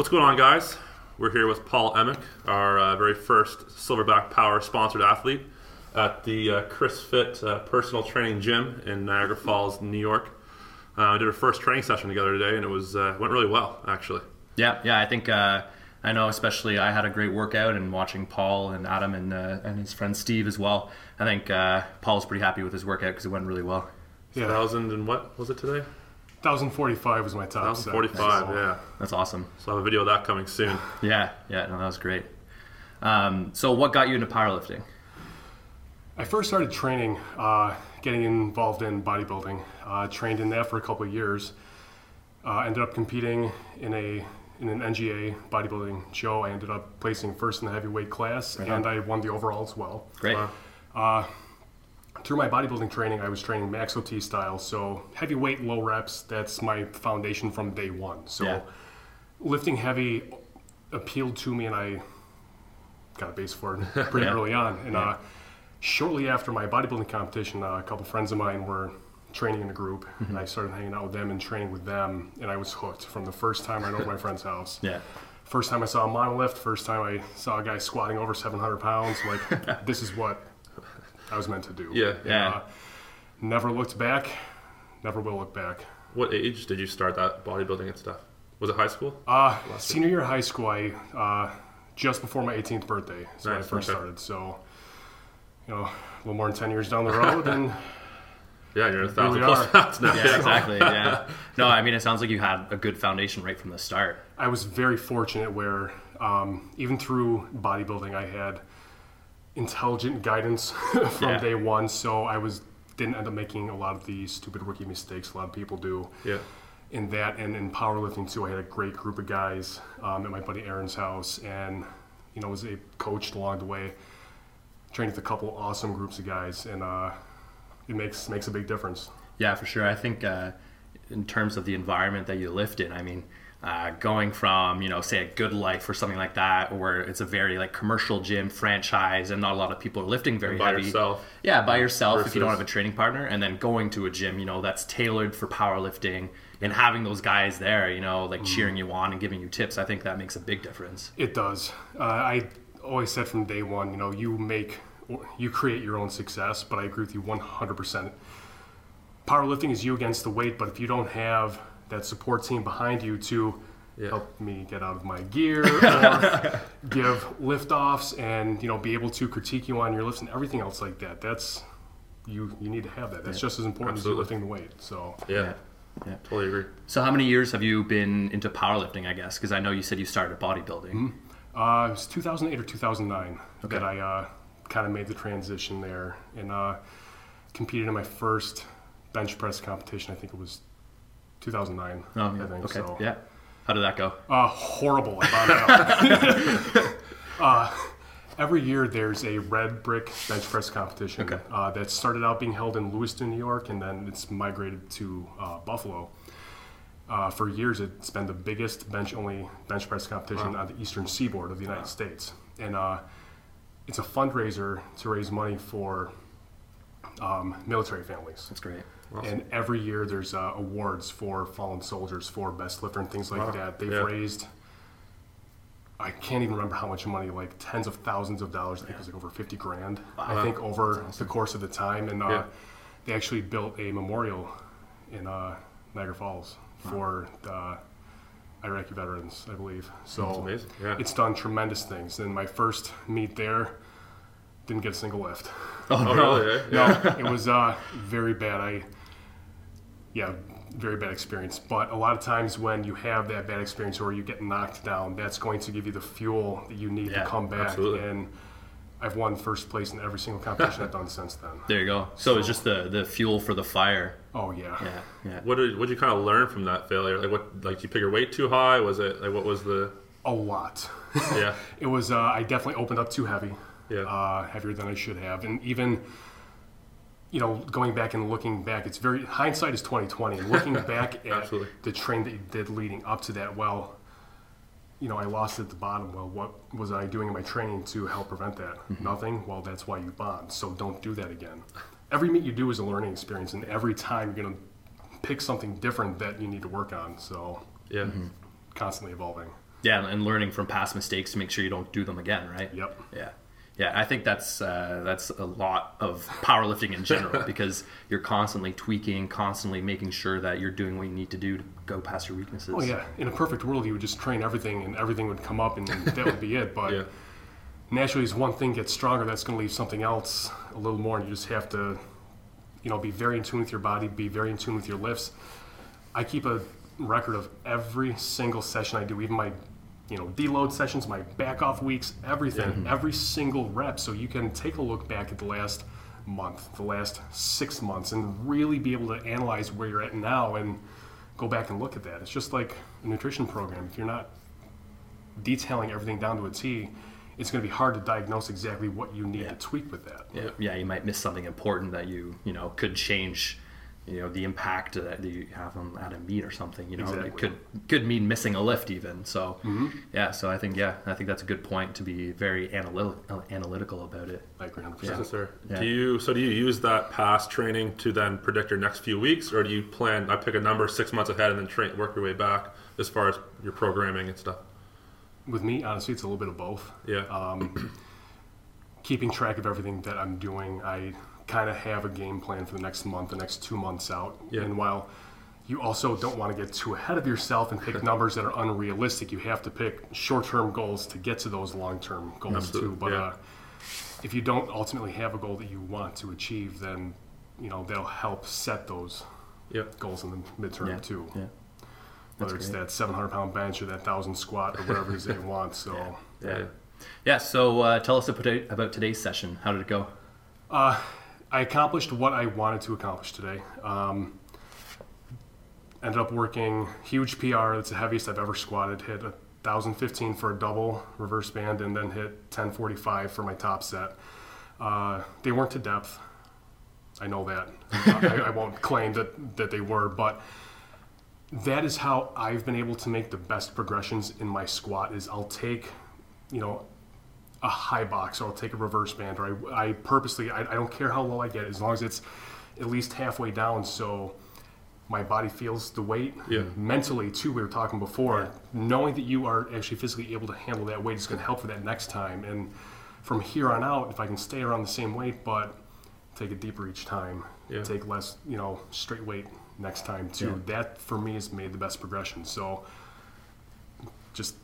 What's going on, guys? We're here with Paul Emick, our uh, very first Silverback Power sponsored athlete at the uh, Chris Fit uh, Personal Training Gym in Niagara Falls, New York. Uh, we did our first training session together today, and it was uh, went really well, actually. Yeah, yeah. I think uh, I know, especially I had a great workout, and watching Paul and Adam and uh, and his friend Steve as well. I think uh, Paul's pretty happy with his workout because it went really well. Yeah. Thousand and what was it today? 1045 was my top 1045, so- yeah. That's awesome. So I have a video of that coming soon. Yeah, yeah. No, that was great. Um, so, what got you into powerlifting? I first started training, uh, getting involved in bodybuilding. Uh, trained in that for a couple of years. Uh, ended up competing in a in an NGA bodybuilding show. I ended up placing first in the heavyweight class, and I won the overall as well. Great. Wow. Through my bodybuilding training, I was training max OT style, so heavyweight, low reps. That's my foundation from day one. So Yeah. lifting heavy appealed to me, and I got a base for it pretty Yeah. early on. And uh, shortly after my bodybuilding competition, uh, a couple friends of mine were training in a group, and I started hanging out with them and training with them, and I was hooked from the first time I went to my friend's house. Yeah. First time I saw a monolift, first time I saw a guy squatting over 700 pounds, like this is what I was meant to do. Yeah. Yeah. uh, never looked back, never will look back. What age did you start that bodybuilding and stuff? Was it high school? Uh, senior year of high school, I uh, just before my 18th birthday is when I first okay. started. So, you know, a little more than 10 years down the road, and yeah, you're a thousand plus pounds now. Yeah, exactly. Yeah. No, I mean, it sounds like you had a good foundation right from the start. I was very fortunate where um, even through bodybuilding, I had intelligent guidance from Yeah. day one. So I was didn't end up making a lot of the stupid rookie mistakes a lot of people do. Yeah. in that and in powerlifting too. I had a great group of guys um, at my buddy Aaron's house, and you know was a coached along the way. Trained with a couple awesome groups of guys, and uh, it makes makes a big difference. Yeah, for sure. I think uh, in terms of the environment that you lift in, I mean, uh, going from you know, say a Good Life or something like that, where it's a very like commercial gym franchise, and not a lot of people are lifting very By heavy. yourself. Yeah, by yourself if you don't have a training partner, and then going to a gym, you know, that's tailored for powerlifting, and having those guys there, you know, like cheering you on and giving you tips. I think that makes a big difference. It does. Uh, I always said from day one, you know, you make you create your own success. But I agree with you 100. percent Powerlifting is you against the weight, but if you don't have that support team behind you to Yeah. help me get out of my gear or give lift offs and you know be able to critique you on your lifts and everything else like that that's you you need to have that that's just as important as Absolutely. you lifting the weight so Yeah. Yeah. Totally agree. So, how many years have you been into powerlifting? I guess because I know you said you started bodybuilding. uh, it was 2008 or 2009 Okay. that i uh, kind of made the transition there and uh, competed in my first bench press competition i think it was 2009 Oh, yeah. i think okay. so Yeah. How did that go? Uh, horrible. I found out. uh, every year there's a red brick bench press competition Okay. uh, that started out being held in Lewiston, New York, and then it's migrated to uh, Buffalo. Uh, for years, it's been the biggest bench-only bench press competition on the eastern seaboard of the United States, and uh, it's a fundraiser to raise money for um, military families. That's great. And every year there's uh, awards for fallen soldiers for best lifter and things like Wow. that. They've Yeah. raised, I can't even remember how much money, like tens of thousands of dollars. I think it was like over 50 grand, I think, over the course of the time. And uh, Yeah. they actually built a memorial in uh, Niagara Falls for the Iraqi veterans, I believe. So yeah. it's done tremendous things. And my first meet there, didn't get a single lift. Oh, really? eh? Yeah. No, it was uh, very bad. I, yeah, very bad experience. But a lot of times when you have that bad experience or you get knocked down, that's going to give you the fuel that you need Yeah, to come back. absolutely. And I've won first place in every single competition I've done since then. There you go. So it's just the the fuel for the fire. Oh yeah. Yeah. Yeah. What did what did you kind of learn from that failure? Like what like did you pick your weight too high? Was it like what was the A lot. yeah it was. Uh, I definitely opened up too heavy. Yeah uh, heavier than I should have. And even, you know, going back and looking back, it's very hindsight is twenty twenty. Looking back at the train that you did leading up to that, well, you know, I lost at the bottom. Well, what was I doing in my training to help prevent that? Nothing. Well, that's why you bond. So don't do that again. Every meet you do is a learning experience, and every time you're gonna pick something different that you need to work on. So yeah. constantly evolving. Yeah, and learning from past mistakes to make sure you don't do them again, right? Yep. Yeah. Yeah, I think that's uh, that's a lot of powerlifting in general because you're constantly tweaking, constantly making sure that you're doing what you need to do to go past your weaknesses. Oh yeah, in a perfect world, you would just train everything, and everything would come up, and that would be it. But Yeah. naturally, as one thing gets stronger, that's going to leave something else a little more, and you just have to, you know, be very in tune with your body, be very in tune with your lifts. I keep a record of every single session I do, even my, you know, deload sessions, my back off weeks, everything, every single rep. So you can take a look back at the last month, the last six months, and really be able to analyze where you're at now and go back and look at that. It's just like a nutrition program. If you're not detailing everything down to a T, it's going to be hard to diagnose exactly what you need Yeah. to tweak with that. yeah, yeah, you might miss something important that you you know could change, you know, the impact that you have on at a meet or something. You know, Exactly. it could could mean missing a lift even. So yeah, so I think yeah, I think that's a good point to be very analytical analytical about it. I agree 100%. Sir. Yeah. Do you so do you use that past training to then predict your next few weeks, or do you plan? I pick a number six months ahead and then train work your way back as far as your programming and stuff. With me, honestly, it's a little bit of both. Yeah. Um, keeping track of everything that I'm doing, I kind of have a game plan for the next month, the next two months out. Yeah. And while you also don't want to get too ahead of yourself and pick numbers that are unrealistic, you have to pick short-term goals to get to those long-term goals Absolutely, too. But yeah. uh, if you don't ultimately have a goal that you want to achieve, then you know that'll help set those yeah. goals in the midterm Yeah, too. yeah. Whether That's it's great. that 700 pound bench or that thousand squat or whatever it is that you want. So. Yeah. yeah. Yeah, so uh, tell us about about today's session. How did it go? Uh, I accomplished what I wanted to accomplish today. Um, ended up working huge PR. That's the heaviest I've ever squatted. Hit a thousand fifteen for a double reverse band, and then hit ten forty five for my top set. Uh, they weren't to depth. I know that. I, I won't claim that that they were, but that is how I've been able to make the best progressions in my squat. Is I'll take, you know, a high box or I'll take a reverse band or I, I purposely I, I don't care how low I get as long as it's at least halfway down so my body feels the weight Yeah. mentally too we were talking before knowing that you are actually physically able to handle that weight is going to help for that next time and from here on out if I can stay around the same weight but take it deeper each time Yeah. take less you know straight weight next time too that for me has made the best progression so just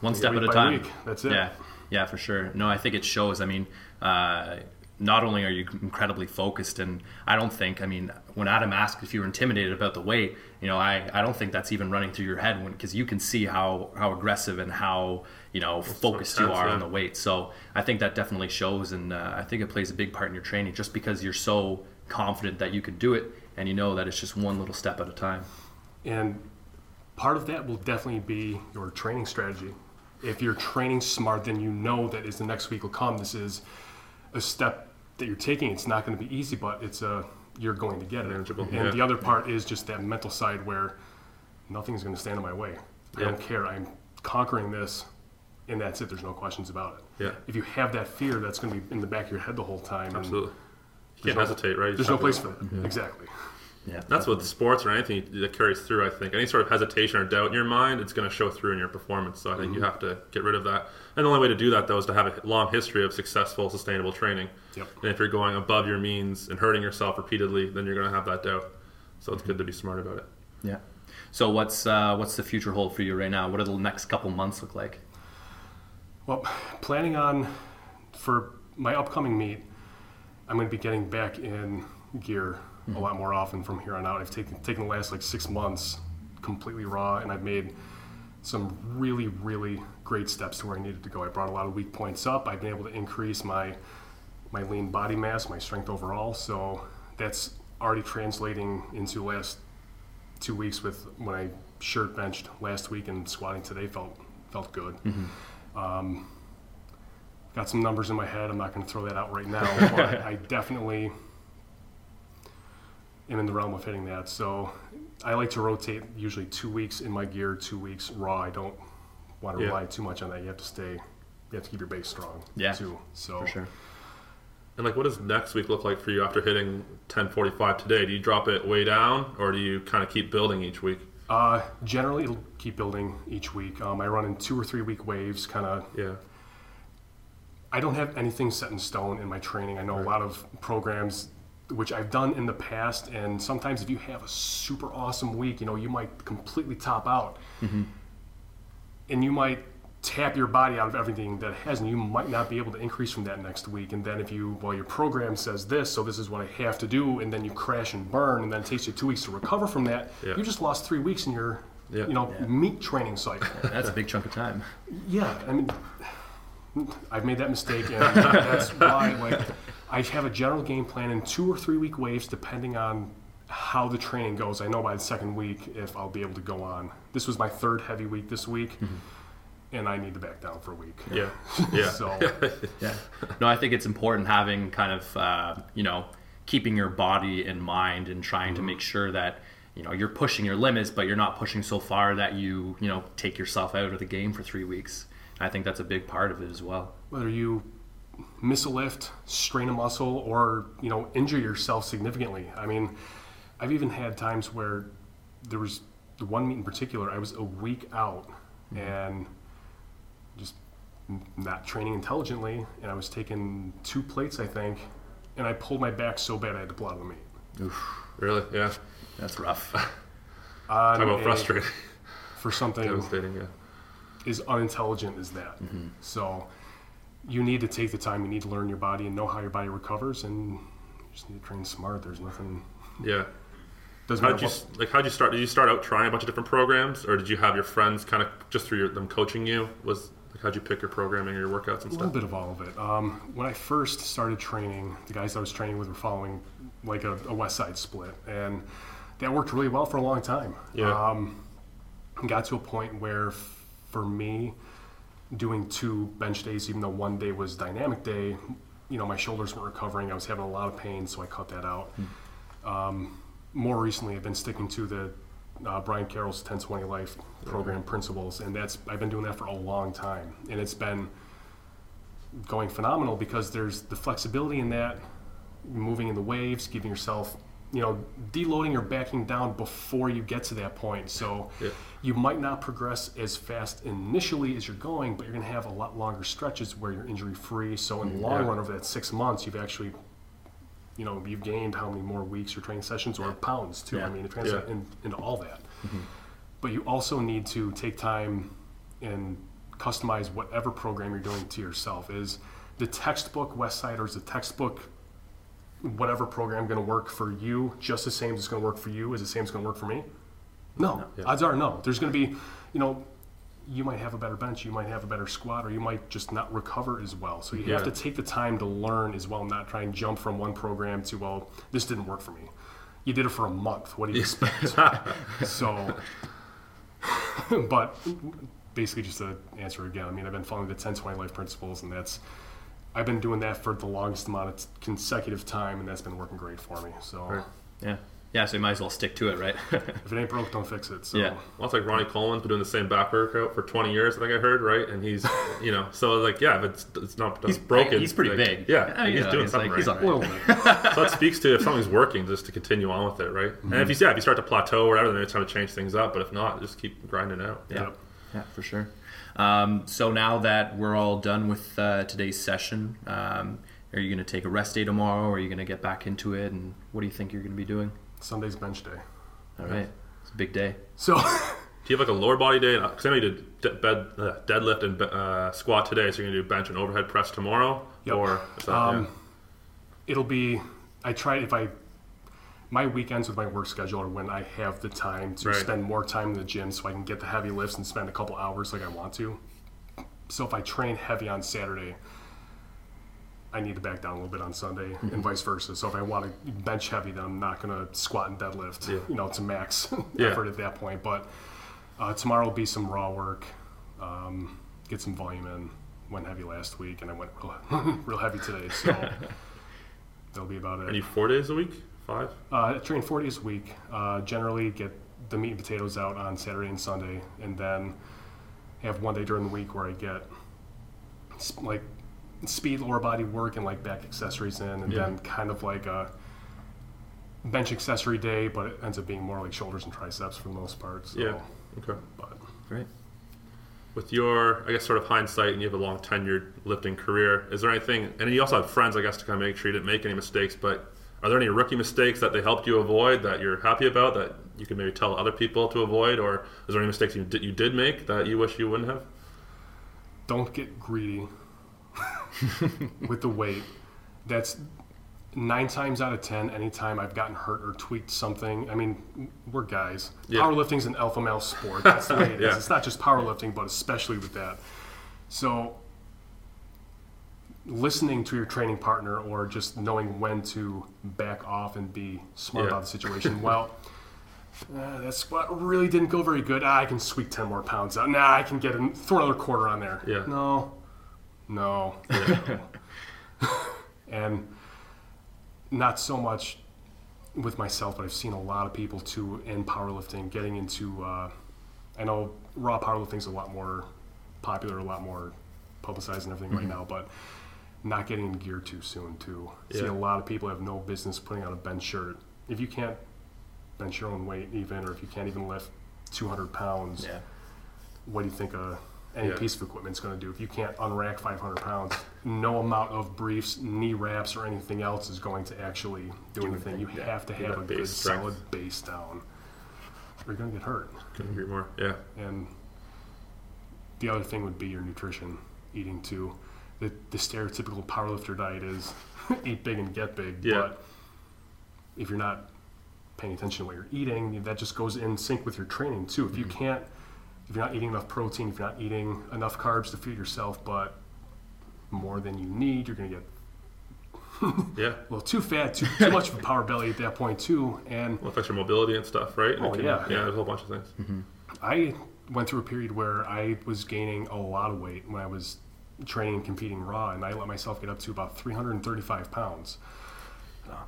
One step at a time. week. That's it. Yeah, yeah, for sure. No, I think it shows. I mean, uh, not only are you incredibly focused, and I don't think, I mean, when Adam asked if you were intimidated about the weight, you know, I, I don't think that's even running through your head because you can see how, how aggressive and how, you know, focused you are yeah. on the weight. So I think that definitely shows, and uh, I think it plays a big part in your training just because you're so confident that you can do it and you know that it's just one little step at a time. And part of that will definitely be your training strategy. If you're training smart, then you know that as the next week will come, this is a step that you're taking. It's not going to be easy, but it's a you're going to get it. Manageable, And yeah. the other part is just that mental side where nothing's going to stand in my way. I Yeah. don't care. I'm conquering this, and that's it. There's no questions about it. Yeah. If you have that fear, that's going to be in the back of your head the whole time. and Absolutely. You can't no- hesitate, right? You There's no place for it. Exactly. Yeah, That's what sports or anything that carries through. I think any sort of hesitation or doubt in your mind, it's going to show through in your performance. So I think you have to get rid of that. And the only way to do that, though, is to have a long history of successful, sustainable training. Yep. And if you're going above your means and hurting yourself repeatedly, then you're going to have that doubt. So it's good to be smart about it. Yeah. So what's uh, what's the future hold for you right now? What do the next couple months look like? Well, planning on for my upcoming meet, I'm going to be getting back in gear a lot more often from here on out. I've taken taken the last like six months completely raw, and I've made some really really great steps to where I needed to go. I brought a lot of weak points up. I've been able to increase my my lean body mass, my strength overall. So that's already translating into last two weeks with when I shirt benched last week and squatting today felt felt good. Um, got some numbers in my head. I'm not going to throw that out right now, but I definitely am in the realm of hitting that. So I like to rotate usually two weeks in my gear, two weeks raw. I don't want to Yeah. rely too much on that. You have to stay. You have to keep your base strong. Yeah, too. So For sure. And like, what does next week look like for you after hitting 10:45 today? Do you drop it way down, or do you kind of keep building each week? Uh, generally, it'll keep building each week. Um, I run in two or three week waves, kind of Yeah. I don't have anything set in stone in my training. I know a lot of programs which I've done in the past, and sometimes if you have a super awesome week, you know, you might completely top out, mm-hmm. and you might tap your body out of everything that it has, and you might not be able to increase from that next week. And then if you, well, your program says this, so this is what I have to do, and then you crash and burn, and then it takes you two weeks to recover from that. Yeah. You just lost three weeks in your, Yeah. you know, meet training cycle. That's a big chunk of time. Yeah, I mean, I've made that mistake, and that's why like I have a general game plan in two or three week waves, depending on how the training goes. I know by the second week if I'll be able to go on. This was my third heavy week this week, and I need to back down for a week. Yeah. Yeah. So Yeah. No, I think it's important having kind of uh, you know keeping your body in mind and trying to make sure that you know you're pushing your limits, but you're not pushing so far that you you know take yourself out of the game for three weeks. I think that's a big part of it as well. whether you miss a lift, strain a muscle, or you know injure yourself significantly. I mean, I've even had times where there was the one meet in particular. I was a week out mm-hmm. and just not training intelligently, and I was taking two plates, I think, and I pulled my back so bad I had to pull out of the meet. Really? Yeah. That's rough. On Talk about frustrating. for something Devastating. Yeah. As unintelligent as that. So you need to take the time. You need to learn your body and know how your body recovers, and you just need to train smart. There's nothing. Yeah. Doesn't How did you what- like? How did you start? Did you start out trying a bunch of different programs, or did you have your friends kind of just through your, them coaching you? Was like how'd you pick your programming or your workouts and stuff? A little bit of all of it. Um, when I first started training, the guys I was training with were following like a, a West Side split, and that worked really well for a long time. Yeah. Um, got to a point where, for me, doing two bench days, even though one day was dynamic day, you know, my shoulders weren't recovering. I was having a lot of pain, so I cut that out. Um, more recently, I've been sticking to the uh, Brian Carroll's 1020 Life program principles, and that's I've been doing that for a long time, and it's been going phenomenal because there's the flexibility in that, moving in the waves, giving yourself, you know, deloading or backing down before you get to that point. So Yeah. you might not progress as fast initially as you're going, but you're going to have a lot longer stretches where you're injury free. So in the mm-hmm. long Yeah. run, over that six months, you've actually, you know, you've gained how many more weeks or training sessions or pounds too. Yeah. I mean, it translates in, into all that. Mm-hmm. But you also need to take time and customize whatever program you're doing to yourself. Is the textbook West Side or is the textbook whatever program going to work for you just the same as it's going to work for you is the same as it's going to work for me? No. Yeah. Odds are no. There's going to be, you know, you might have a better bench, you might have a better squat, or you might just not recover as well. So you have to take the time to learn as well, not try and jump from one program to, well, this didn't work for me. You did it for a month. What do you expect? so, but basically, just to answer again, I mean, I've been following the 10 20 life principles, and that's, I've been doing that for the longest amount of consecutive time, and that's been working great for me. So, Right. Yeah. Yeah, so you might as well stick to it, right? if it ain't broke, don't fix it. So, Yeah. Well, it's like Ronnie Coleman's been doing the same back workout for 20 years, I think I heard, right? And he's, you know, so like, yeah, if it's it's not He's broken. He's pretty like, big. Yeah, I mean, he's you know, doing he's something like, he's right. all a right. so that speaks to if something's working, just to continue on with it, right? And if mm-hmm. you yeah, if you start to plateau or whatever, then it's time to change things up. But if not, just keep grinding out. Yeah. Yep. Yeah, for sure. Um, so now that we're all done with uh, today's session, um, are you going to take a rest day tomorrow, or are you going to get back into it? And what do you think you're going to be doing? Sunday's bench day. All right, it's a big day. So, Do you have like a lower body day? Because I know you did de- bed, uh, deadlift and uh, squat today, so you're gonna do bench and overhead press tomorrow, Yep. or is that, Um, yeah. it'll be i try if i my weekends with my work schedule are when i have the time to Right. spend more time in the gym so i can get the heavy lifts and spend a couple hours like i want to so if i train heavy on saturday i need to back down a little bit on sunday Mm-hmm. and vice versa so if i want to bench heavy then i'm not going to squat and deadlift Yeah. you know to max Yeah. effort at that point but uh, tomorrow will be some raw work um, get some volume in went heavy last week and i went real, real heavy today so that'll be about it you four days a week? Five? uh, train four days a week. Uh, generally, get the meat and potatoes out on Saturday and Sunday, and then have one day during the week where I get like speed lower body work and like back accessories in, and Yeah. then kind of like a bench accessory day, but it ends up being more like shoulders and triceps for the most part. So, Yeah. Okay. But Great. With your, I guess, sort of hindsight, and you have a long tenured lifting career, is there anything, and you also have friends, I guess, to kind of make sure you didn't make any mistakes, but are there any rookie mistakes that they helped you avoid that you're happy about that you can maybe tell other people to avoid, or is there any mistakes you did, you did make that you wish you wouldn't have? don't get greedy with the weight. That's nine times out of ten. Anytime I've gotten hurt or tweaked something, I mean, we're guys. Yeah. Powerlifting's an alpha male sport. That's the way it is. Yeah. It's not just powerlifting, but especially with that. So, listening to your training partner or just knowing when to back off and be smart Yeah. about the situation. Well. Uh, that squat really didn't go very good. Ah, I can squeak 10 more pounds out. Nah, I can get an, throw another quarter on there. Yeah. No. No. and not so much with myself, but I've seen a lot of people too in powerlifting getting into. Uh, I know raw powerlifting is a lot more popular, a lot more publicized and everything right now, but not getting in gear too soon too. See a lot of people have no business putting on a bench shirt. If you can't bench your own weight even, or if you can't even lift 200 pounds, Yeah. what do you think a, any Yeah. piece of equipment is going to do? If you can't unrack 500 pounds, no amount of briefs, knee wraps, or anything else is going to actually do anything. You yeah. have to have a good, strength. solid base down, or you're going to get hurt. Couldn't agree more. Yeah. And the other thing would be your nutrition, eating too. The, the stereotypical powerlifter diet is eat big and get big, Yeah. but if you're not paying attention to what you're eating, that just goes in sync with your training too. If you Mm-hmm. can't, if you're not eating enough protein, if you're not eating enough carbs to feed yourself, but more than you need, you're going to get Yeah. a little too fat, too, too much of a power belly at that point too. And Well, affects your mobility and stuff, right? And Oh, can- yeah. Yeah, there's a whole bunch of things. I went through a period where I was gaining a lot of weight when I was training and competing raw, and I let myself get up to about 335 pounds.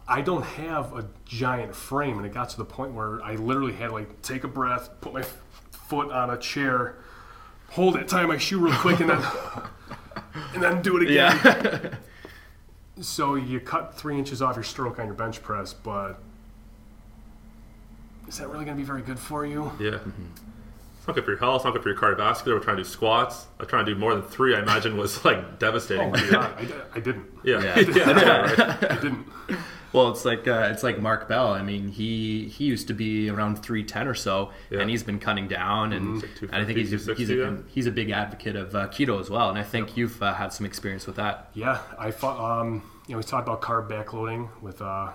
I don't have a giant frame, and it got to the point where I literally had to like take a breath, put my foot on a chair, hold it, tie my shoe real quick, and then and then do it again. Yeah. So you cut three inches off your stroke on your bench press, but is that really going to be very good for you? Yeah. Mm-hmm. It's not good for your health. It's not good for your cardiovascular. We're trying to do squats. I'm trying to do more than three. I imagine was like devastating. Oh my god, I, I didn't. Yeah. Yeah. Yeah, right. I didn't. Well, it's like uh, it's like Mark Bell. I mean, he he used to be around three ten or so, Yeah. and he's been cutting down. And, like and I think he's 250, he's a, 260, he's a big advocate of uh, keto as well. And I think you've uh, had some experience with that. Yeah, I thought. Um, you know, we talked about carb backloading with uh,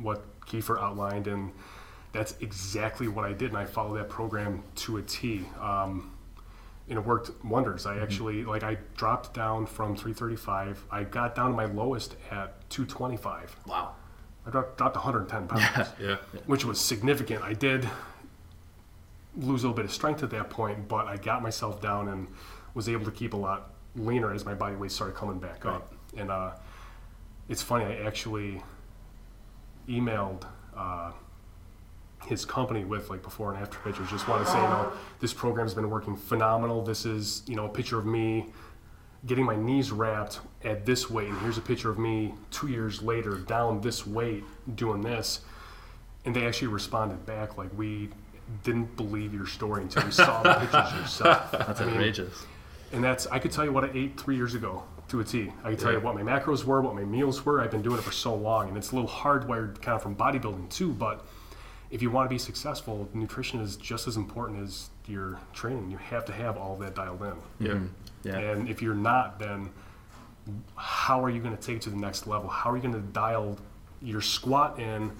what Kiefer outlined, and that's exactly what I did, and I followed that program to a T. Um, and it worked wonders. I actually like I dropped down from 335. I got down to my lowest at 225. Wow. I dropped, dropped 110 pounds. Yeah. which was significant. I did lose a little bit of strength at that point, but I got myself down and was able to keep a lot leaner as my body weight started coming back up. And uh, it's funny, I actually emailed uh, his company with like before and after pictures. Just want to say, you know, this program's been working phenomenal. This is, you know, a picture of me getting my knees wrapped at this weight, and here's a picture of me two years later down this weight doing this. And they actually responded back like, we didn't believe your story until we saw the pictures yourself. That's I mean, outrageous. and that's I could tell you what I ate three years ago to a T. I could tell you what my macros were, what my meals were. I've been doing it for so long, and it's a little hardwired kind of from bodybuilding too. But if you want to be successful, nutrition is just as important as your training. You have to have all that dialed in. Yeah. Mm-hmm. Yeah. And if you're not, then how are you going to take it to the next level? How are you going to dial your squat in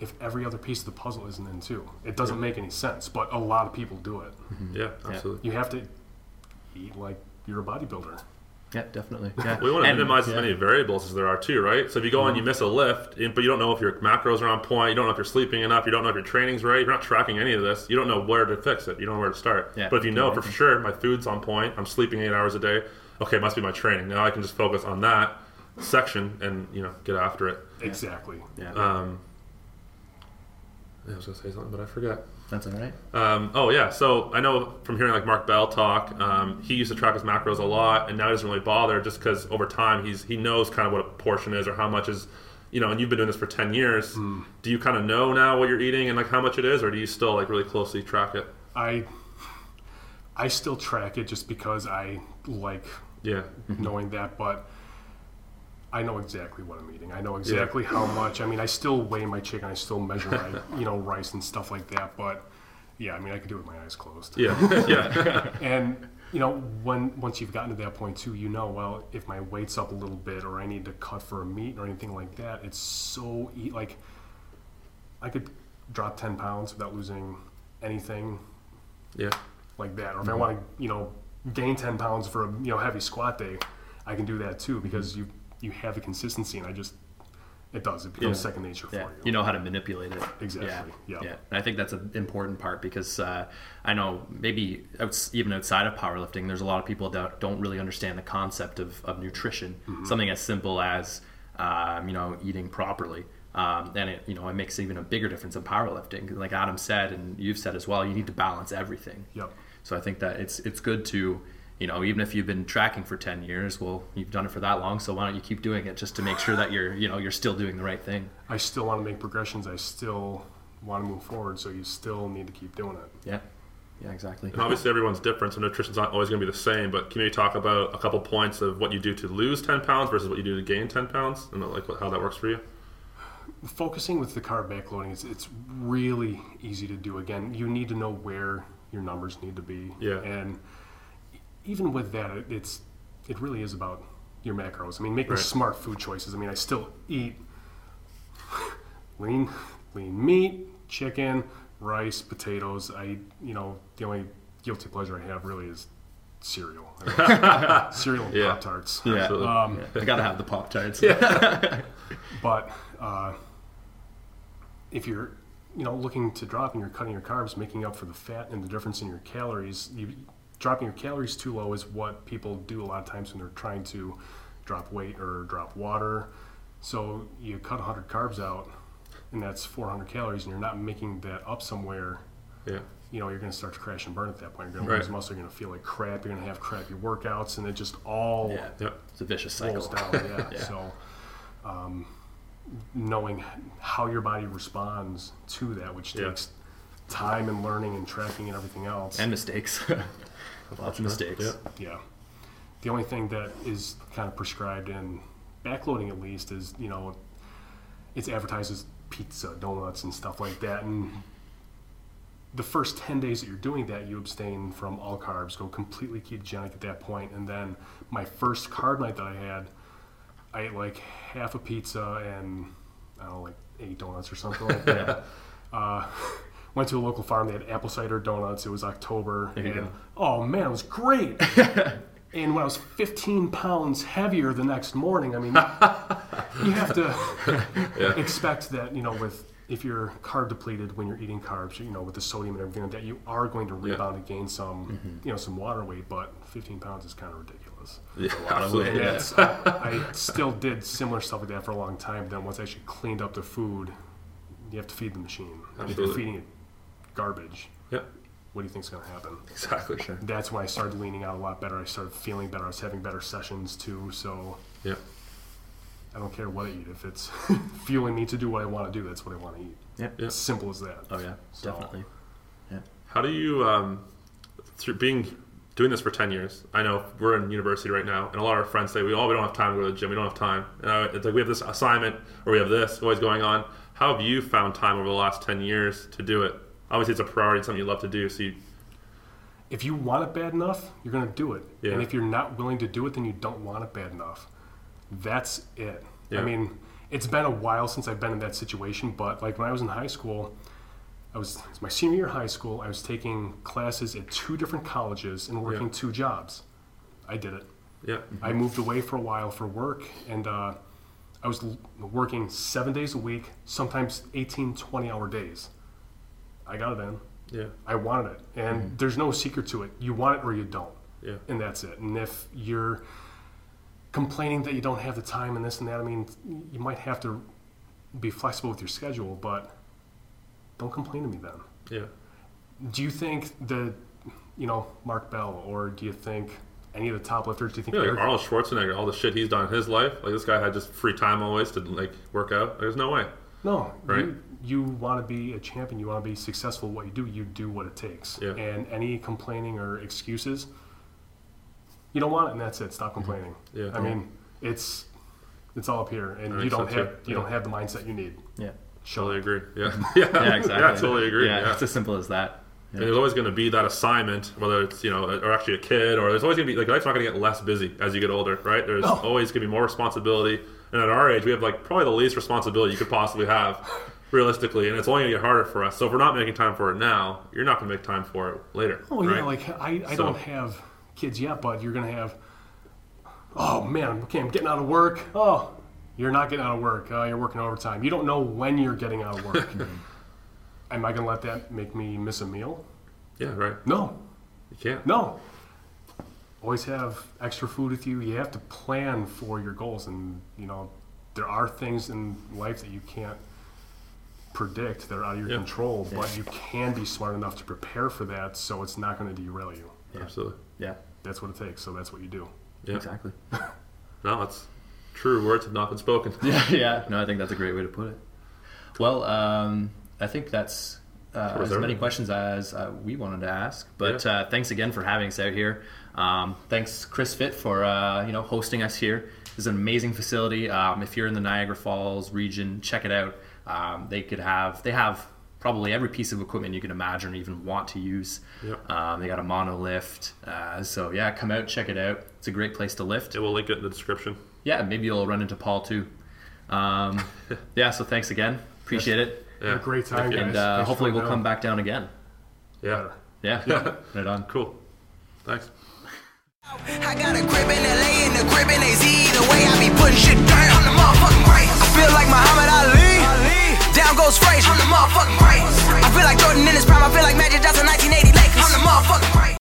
if every other piece of the puzzle isn't in too? It doesn't make any sense, but a lot of people do it. Mm-hmm. Yeah. Absolutely. You have to eat like you're a bodybuilder. Yeah, definitely. Yeah. We want to And- minimize as yeah. many variables as there are too, right? So if you go and you miss a lift, but you don't know if your macros are on point, you don't know if you're sleeping enough, you don't know if your training's right, you're not tracking any of this, you don't know where to fix it, you don't know where to start. Yeah. But if you know for sure my food's on point, I'm sleeping eight hours a day, okay, must be my training. Now I can just focus on that section and you know get after it. Exactly. Yeah. Um, I was gonna say something, but I forgot. That's all right. Um, oh yeah, so I know from hearing like Mark Bell talk, um, he used to track his macros a lot, and now he doesn't really bother just because over time he's he knows kind of what a portion is or how much is, you know, and you've been doing this for ten years. Hmm. Do you kind of know now what you're eating and like how much it is, or do you still like really closely track it? I I still track it just because I like Yeah, knowing that, but I know exactly what I'm eating. I know exactly how much. I mean, I still weigh my chicken. I still measure my, you know, rice and stuff like that. But yeah, I mean, I can do it with my eyes closed. yeah, yeah, And you know, when once you've gotten to that point too, you know, well, if my weight's up a little bit, or I need to cut for a meet or anything like that, it's so e- like I could drop ten pounds without losing anything yeah. like that. Or if I mm-hmm. want to, you know, gain ten pounds for a you know heavy squat day, I can do that too because you you have the consistency, and I just it does. It becomes Yeah. second nature Yeah, for you. you know how to manipulate it. Exactly, Yeah, yeah. yeah. And I think that's an important part because uh, I know maybe even outside of powerlifting, there's a lot of people that don't really understand the concept of, of nutrition. Mm-hmm. Something as simple as um, you know eating properly. Um, and it, you know, it makes even a bigger difference in powerlifting. Like Adam said, and you've said as well, you need to balance everything. Yep. So I think that it's it's good to, you know, even if you've been tracking for ten years, well, you've done it for that long, so why don't you keep doing it just to make sure that you're, you know, you're still doing the right thing. I still want to make progressions. I still want to move forward. So you still need to keep doing it. Yeah. Yeah, exactly. And obviously, everyone's different, so nutrition's not always going to be the same. But can you talk about a couple points of what you do to lose ten pounds versus what you do to gain ten pounds, and uh, like how that works for you? focusing with the carb backloading it's, it's really easy to do again you need to know where your numbers need to be Yeah. and even with that it, it's it really is about your macros i mean making Right. smart food choices i mean i still eat lean lean meat chicken rice potatoes i you know the only guilty pleasure i have really is cereal cereal and Yeah. pop tarts Yeah. Um, Yeah, I gotta have the pop tarts. But uh, if you're, you know, looking to drop and you're cutting your carbs, making up for the fat and the difference in your calories, you, dropping your calories too low is what people do a lot of times when they're trying to drop weight or drop water. So you cut 100 carbs out, and that's 400 calories, and you're not making that up somewhere. Yeah, You know, you're going to start to crash and burn at that point. You're going to Right. lose muscle. You're going to feel like crap. You're going to have crappy workouts, and it just all Yeah. yeah, It's a vicious cycle. down. Yeah. Yeah. So, um, knowing how your body responds to that, which Yeah. takes time and learning and tracking and everything else. And mistakes. Lots of mistakes. Yeah. yeah. The only thing that is kind of prescribed in backloading, at least, is you know, it's advertised as pizza, donuts, and stuff like that. And the first 10 days that you're doing that, you abstain from all carbs, go completely ketogenic at that point. And then my first carb night that I had, I ate like half a pizza and I don't know, like eight donuts or something like that. uh, went to a local farm. They had apple cider donuts. It was October. And. Oh man, it was great. and when I was 15 pounds heavier the next morning, I mean, you have to expect that, you know, with if you're carb depleted when you're eating carbs, you know, with the sodium and everything like that, you are going to rebound and gain some, Mm-hmm. you know, some water weight. But 15 pounds is kind of ridiculous. yeah, absolutely. weight. Yeah. that's, I still did similar stuff like that for a long time. Then once I actually cleaned up the food, you have to feed the machine. And if you're Absolutely. feeding it garbage, Yeah, what do you think's going to happen? exactly. Sure. That's why I started leaning out a lot better. I started feeling better. I was having better sessions too. So Yeah, I don't care what I eat. If it's fueling me to do what I want to do, that's what I want to eat. Yep. Yeah. It's simple as that. Oh yeah, So- definitely. Yeah. How do you, um, through being doing this for ten years? I know we're in university right now, and a lot of our friends say we all we don't have time to go to the gym. We don't have time. And I, it's like we have this assignment or we have this always going on. How have you found time over the last ten years to do it? Obviously, it's a priority, it's something you love to do. So you, If you want it bad enough, you're going to do it. Yeah. And if you're not willing to do it, then you don't want it bad enough. That's it. Yeah. I mean, it's been a while since I've been in that situation, but like when I was in high school, I was was my senior year of high school. I was taking classes at two different colleges and working Yeah. two jobs. I did it. yeah, I moved away for a while for work, and uh, I was l- working seven days a week, sometimes 18, 20 hour days. I got it in. yeah, I wanted it. And mm-hmm. there's no secret to it. You want it or you don't. yeah, And that's it. And if you're complaining that you don't have the time and this and that, I mean, you might have to be flexible with your schedule, but don't complain to me then. yeah. Do you think the, you know, Mark Bell, or do you think any of the top lifters? Do you think Yeah, like Arnold Schwarzenegger, all the shit he's done in his life. Like this guy had just free time always to like work out. There's no way. No, Right. You, you want to be a champion. You want to be successful. at What you do, you do what it takes. Yeah. And any complaining or excuses, you don't want it, and that's it. Stop complaining. Yeah. I mean, it's it's all up here, and you don't have too. you Yeah. don't have the mindset you need. Yeah. Totally agree. Yeah. Yeah. Yeah, exactly. yeah, totally agree. Yeah, Yeah. it's as simple as that. And there's always going to be that assignment, whether it's you know, or actually a kid, or there's always going to be like life's not going to get less busy as you get older, right? There's No. always going to be more responsibility, and at our age, we have like probably the least responsibility you could possibly have, realistically, and it's only going to get harder for us. So if we're not making time for it now, you're not going to make time for it later. Oh yeah, like I, I So- don't have kids yet, but you're gonna have. Oh man, okay, I'm getting out of work. Oh, you're not getting out of work. Uh, you're working overtime. You don't know when you're getting out of work. Am I gonna let that make me miss a meal? yeah, right. No, You can't. no. Always have extra food with you. You have to plan for your goals, and you know there are things in life that you can't predict. They're out of your Yeah. control, but you can be smart enough to prepare for that, so it's not going to derail you. Absolutely. Yeah. That's what it takes. So that's what you do. Yeah. Exactly. No, it's true. Words have not been spoken. yeah, yeah. No, I think that's a great way to put it. Well, um, I think that's uh, as many questions as uh, we wanted to ask. But Yeah. uh, thanks again for having us out here. Um, thanks, Chris Fit, for uh, you know hosting us here. It's an amazing facility. Um, if you're in the Niagara Falls region, check it out. Um, they could have they have probably every piece of equipment you can imagine or even want to use. Yep. Um, they got a monolift. Uh, so yeah, come out, check it out. It's a great place to lift Yeah, we'll link it in the description. yeah, maybe you'll run into Paul too. Um, yeah, so thanks again. Appreciate it. Yeah. a great time, guys. And uh, hopefully we'll come back down again. Yeah. Yeah. Yeah. Right on. Cool. Thanks. I got a in LA and a in AZ. The way I be putting shit down, the motherfucking. I feel like Muhammad Ali. Down goes Frazier, I'm the motherfucking. I feel like Jordan in his prime, I feel like Magic Johnson 1980 Lakers. I'm the motherfucking.